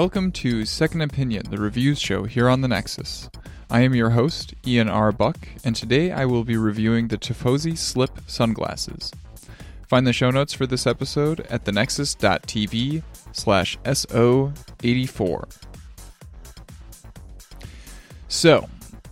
Welcome to Second Opinion, the reviews show here on the Nexus. I am your host, Ian R. Buck, and today I will be reviewing the Tifosi Slip sunglasses. Find the show notes for this episode at thenexus.tv slash SO84. So,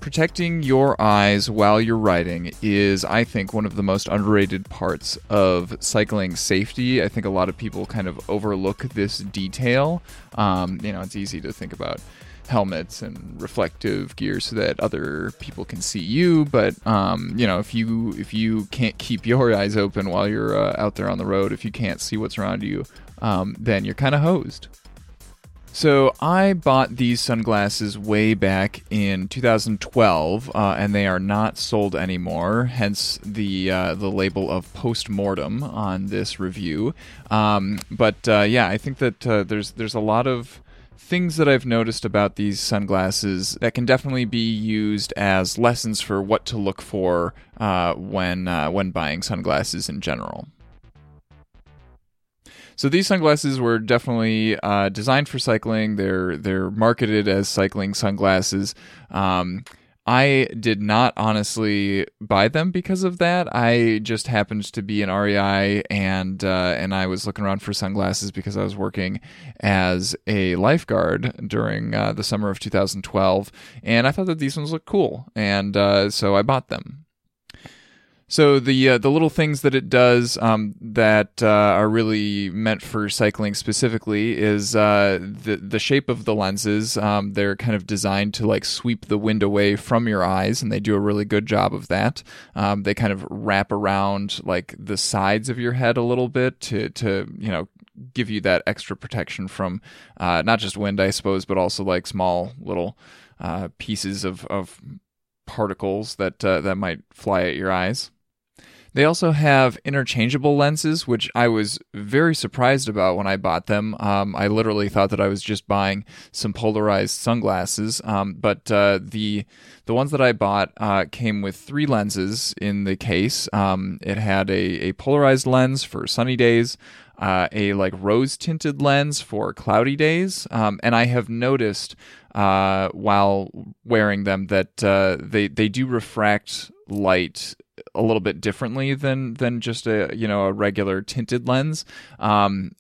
protecting your eyes while you're riding is, I think, one of the most underrated parts of cycling safety. I think a lot of people kind of overlook this detail. Um, you know, it's easy to think about helmets and reflective gear so that other people can see you but um, you know if you if you can't keep your eyes open while you're uh, out there on the road if you can't see what's around you um, then you're kind of hosed so I bought these sunglasses way back in 2012, uh, and they are not sold anymore. Hence the uh, the label of post mortem on this review. Um, but uh, yeah, I think that uh, there's there's a lot of things that I've noticed about these sunglasses that can definitely be used as lessons for what to look for uh, when uh, when buying sunglasses in general. So these sunglasses were definitely uh, designed for cycling. They're they're marketed as cycling sunglasses. Um, I did not honestly buy them because of that. I just happened to be in REI and uh, and I was looking around for sunglasses because I was working as a lifeguard during uh, the summer of 2012, and I thought that these ones looked cool, and uh, so I bought them. So the uh, the little things that it does um, that uh, are really meant for cycling specifically is uh, the the shape of the lenses. Um, they're kind of designed to like sweep the wind away from your eyes, and they do a really good job of that. Um, they kind of wrap around like the sides of your head a little bit to to you know give you that extra protection from uh, not just wind, I suppose, but also like small little uh, pieces of of particles that uh, that might fly at your eyes. They also have interchangeable lenses, which I was very surprised about when I bought them. Um, I literally thought that I was just buying some polarized sunglasses, um, but uh, the the ones that I bought uh, came with three lenses in the case. Um, it had a, a polarized lens for sunny days, uh, a like rose tinted lens for cloudy days, um, and I have noticed uh, while wearing them that uh, they they do refract light a little bit differently than than just a you know a regular tinted lens. Um,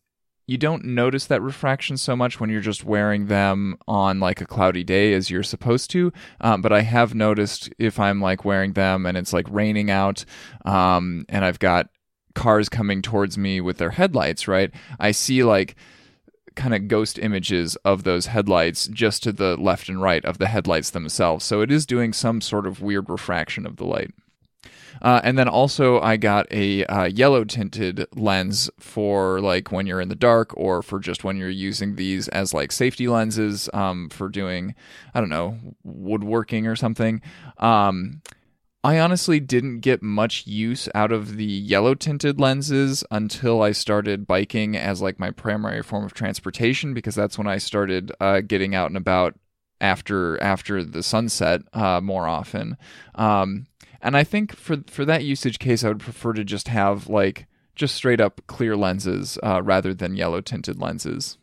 you don't notice that refraction so much when you're just wearing them on like a cloudy day as you're supposed to. Um, but I have noticed if I'm like wearing them and it's like raining out, um, and I've got cars coming towards me with their headlights, right? I see like kind of ghost images of those headlights just to the left and right of the headlights themselves. So it is doing some sort of weird refraction of the light. Uh, and then also, I got a uh, yellow tinted lens for like when you're in the dark or for just when you're using these as like safety lenses um, for doing, I don't know, woodworking or something. Um, I honestly didn't get much use out of the yellow tinted lenses until I started biking as like my primary form of transportation because that's when I started uh, getting out and about after after the sunset uh, more often. Um, and I think for for that usage case, I would prefer to just have like just straight up clear lenses uh, rather than yellow tinted lenses.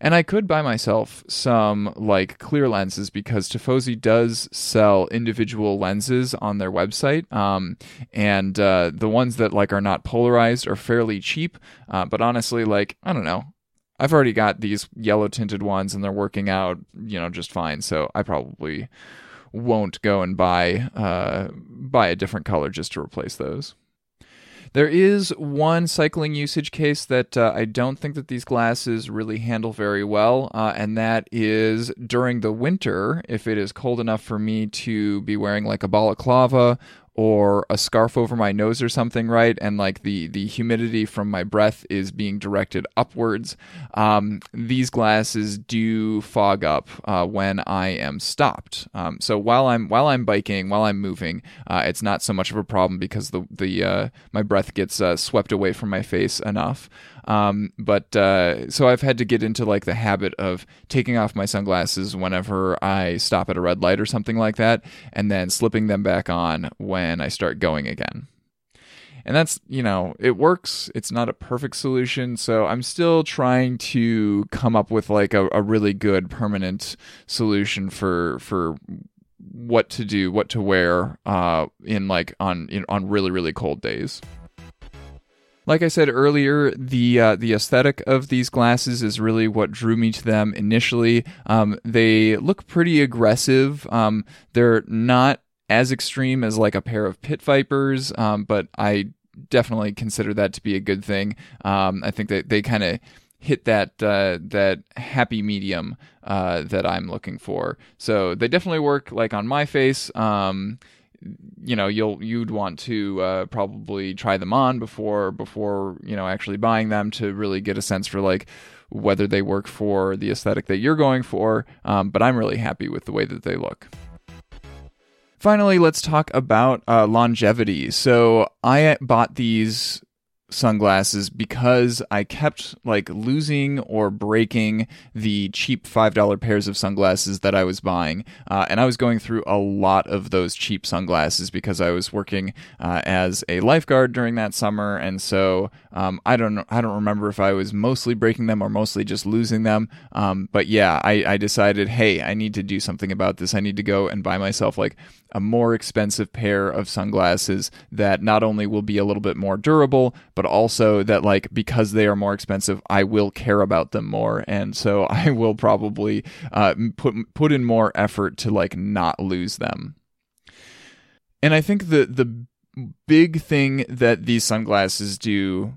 And I could buy myself some like clear lenses because Tifosi does sell individual lenses on their website, um, and uh, the ones that like are not polarized are fairly cheap. Uh, but honestly, like I don't know, I've already got these yellow tinted ones, and they're working out, you know, just fine. So I probably won't go and buy uh, buy a different color just to replace those. There is one cycling usage case that uh, I don't think that these glasses really handle very well, uh, and that is during the winter, if it is cold enough for me to be wearing like a balaclava or a scarf over my nose or something, right? And like the the humidity from my breath is being directed upwards. Um, these glasses do fog up uh, when I am stopped. Um, so while I'm while I'm biking, while I'm moving, uh, it's not so much of a problem because the the uh, my breath gets uh, swept away from my face enough. Um, but uh, so I've had to get into like the habit of taking off my sunglasses whenever I stop at a red light or something like that, and then slipping them back on when I start going again. and that's you know it works. It's not a perfect solution, so I'm still trying to come up with like a, a really good permanent solution for for what to do, what to wear uh, in like on in, on really really cold days. Like I said earlier, the uh, the aesthetic of these glasses is really what drew me to them initially. Um, they look pretty aggressive. Um, they're not as extreme as like a pair of pit vipers, um, but I definitely consider that to be a good thing. Um, I think that they kind of hit that uh, that happy medium uh, that I'm looking for. So they definitely work like on my face. Um, you know you'll you'd want to uh, probably try them on before before you know actually buying them to really get a sense for like whether they work for the aesthetic that you're going for. Um, but i'm really happy with the way that they look. Finally let's talk about uh, longevity. So i bought these sunglasses because I kept like losing or breaking the cheap $5 pairs of sunglasses that I was buying. Uh, and I was going through a lot of those cheap sunglasses because I was working uh, as a lifeguard during that summer. And so um, I don't know, I don't remember if I was mostly breaking them or mostly just losing them. Um, but yeah, I, I decided, hey, I need to do something about this. I need to go and buy myself like a more expensive pair of sunglasses that not only will be a little bit more durable, but also that like because they are more expensive, I will care about them more, and so I will probably uh, put put in more effort to like not lose them. And I think the the big thing that these sunglasses do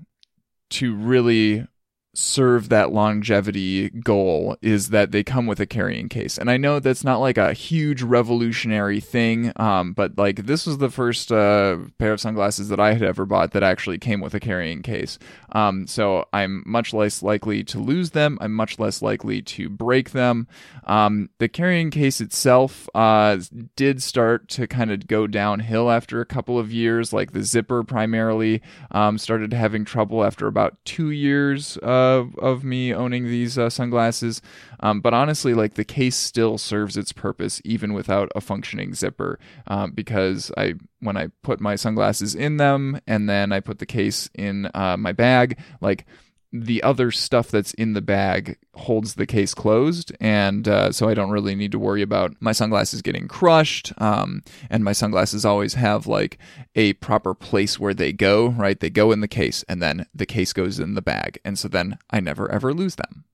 to really serve that longevity goal is that they come with a carrying case. And I know that's not like a huge revolutionary thing, um, but like this was the first uh, pair of sunglasses that I had ever bought that actually came with a carrying case. Um, so I'm much less likely to lose them. I'm much less likely to break them. Um, the carrying case itself uh, did start to kind of go downhill after a couple of years. Like the zipper primarily um, started having trouble after about two years. Uh, of of me owning these uh, sunglasses. Um, but honestly, like the case still serves its purpose even without a functioning zipper, um, because I when I put my sunglasses in them and then I put the case in uh, my bag, like the other stuff that's in the bag holds the case closed, and uh, so I don't really need to worry about my sunglasses getting crushed. Um, and my sunglasses always have like a proper place where they go. Right, they go in the case, and then the case goes in the bag, and so then I never ever lose them.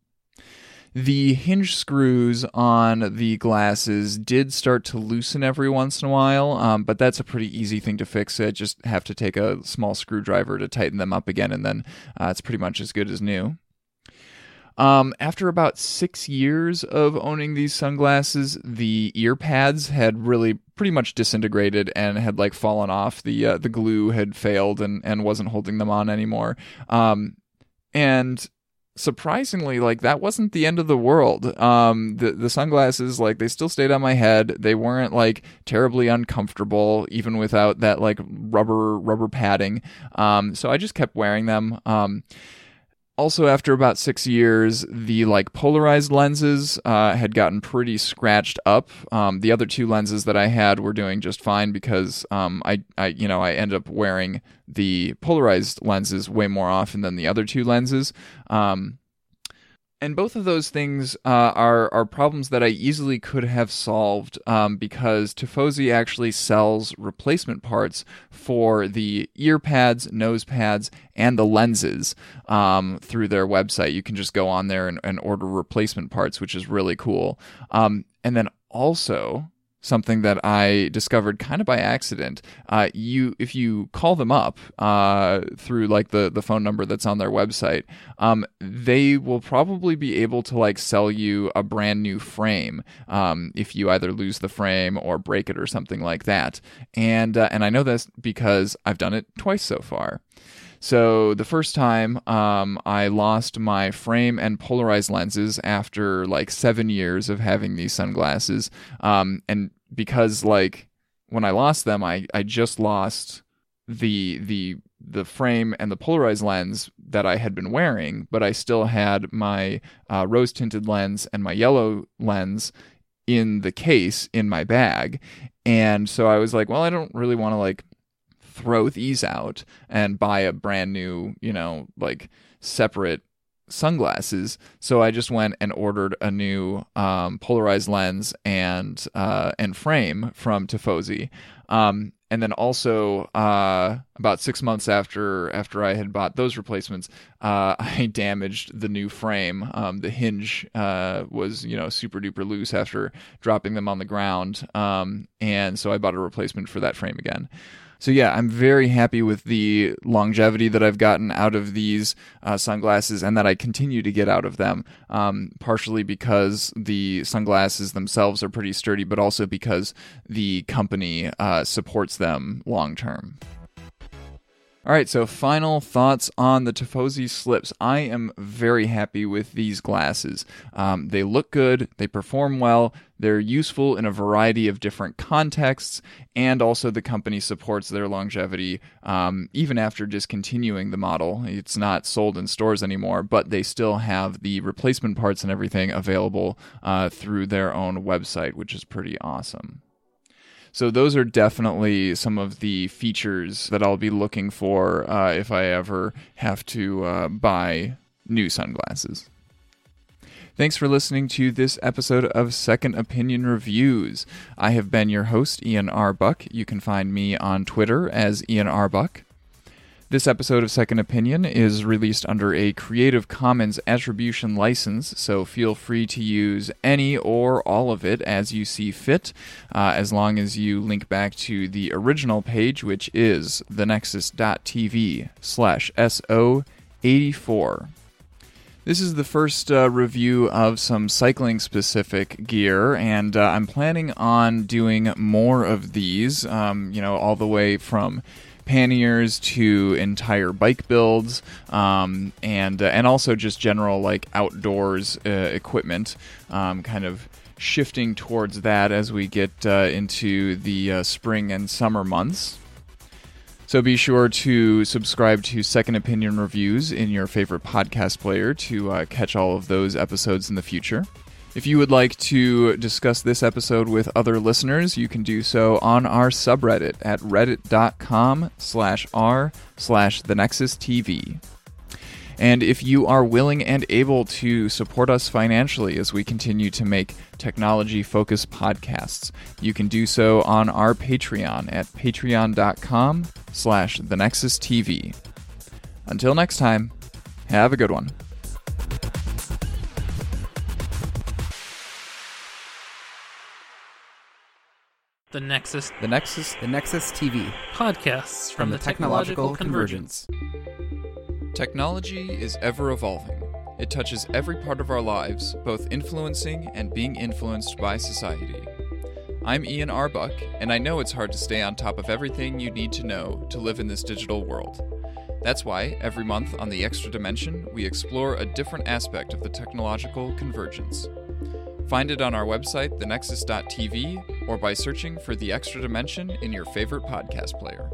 The hinge screws on the glasses did start to loosen every once in a while, um, but that's a pretty easy thing to fix. I just have to take a small screwdriver to tighten them up again, and then uh, it's pretty much as good as new. Um, after about six years of owning these sunglasses, the ear pads had really pretty much disintegrated and had like fallen off. The uh, the glue had failed and and wasn't holding them on anymore. Um, and surprisingly like that wasn't the end of the world. Um the the sunglasses like they still stayed on my head. They weren't like terribly uncomfortable even without that like rubber rubber padding. Um so i just kept wearing them. Um also after about six years the like polarized lenses uh, had gotten pretty scratched up. Um, the other two lenses that i had were doing just fine because um, I, I you know i ended up wearing the polarized lenses way more often than the other two lenses. Um, and both of those things uh, are are problems that I easily could have solved um, because Tifosi actually sells replacement parts for the ear pads, nose pads, and the lenses um, through their website. You can just go on there and, and order replacement parts, which is really cool. Um, and then also something that I discovered kind of by accident. Uh, you, if you call them up uh, through like the the phone number that's on their website, um, they will probably be able to like sell you a brand new frame um, if you either lose the frame or break it or something like that. And uh, and I know this because I've done it twice so far. So the first time, um, I lost my frame and polarized lenses after like seven years of having these sunglasses, um, and because like when I lost them, I I just lost the the the frame and the polarized lens that I had been wearing, but I still had my uh, rose tinted lens and my yellow lens in the case in my bag. And so I was like, well, I don't really want to like throw these out and buy a brand new, you know, like separate sunglasses. So I just went and ordered a new um, polarized lens and uh, and frame from Tifosi. Um, and then also uh, about six months after after I had bought those replacements, uh, I damaged the new frame. Um, the hinge uh, was you know super duper loose after dropping them on the ground, um, and so I bought a replacement for that frame again. So yeah, I'm very happy with the longevity that I've gotten out of these uh, sunglasses and that I continue to get out of them. Um, partially because the sunglasses themselves are pretty sturdy, but also because the company uh, supports them long term. All right, so final thoughts on the Tifosi slips. I am very happy with these glasses. Um, they look good, they perform well, they're useful in a variety of different contexts, and also the company supports their longevity um, even after discontinuing the model. It's not sold in stores anymore, but they still have the replacement parts and everything available uh, through their own website, which is pretty awesome. So those are definitely some of the features that I'll be looking for uh, if I ever have to uh, buy new sunglasses. Thanks for listening to this episode of Second Opinion Reviews. I have been your host, Ian R. Buck. You can find me on Twitter as Ian R. Buck. This episode of Second Opinion is released under a Creative Commons Attribution license, so feel free to use any or all of it as you see fit, uh, as long as you link back to the original page, which is thenexus.tv slash SO84. This is the first uh, review of some cycling specific gear, and uh, I'm planning on doing more of these, um, you know, all the way from panniers to entire bike builds, um, and uh, and also just general like outdoors uh, equipment, um, kind of shifting towards that as we get uh, into the uh, spring and summer months. So be sure to subscribe to Second Opinion Reviews in your favorite podcast player to uh, catch all of those episodes in the future. If you would like to discuss this episode with other listeners, you can do so on our subreddit at reddit.com slash r slash the Nexus TV. And if you are willing and able to support us financially as we continue to make technology focused podcasts, you can do so on our Patreon at patreon.com slash the Nexus TV. Until next time, have a good one. The Nexus The Nexus, the Nexus TV podcasts from, from the Technological Convergence. Technology is ever evolving. It touches every part of our lives, both influencing and being influenced by society. I'm Ian R. Buck, and I know it's hard to stay on top of everything you need to know to live in this digital world. That's why, every month on The Extra Dimension, we explore a different aspect of the technological convergence. Find it on our website, thenexus.tv, or by searching for The Extra Dimension in your favorite podcast player.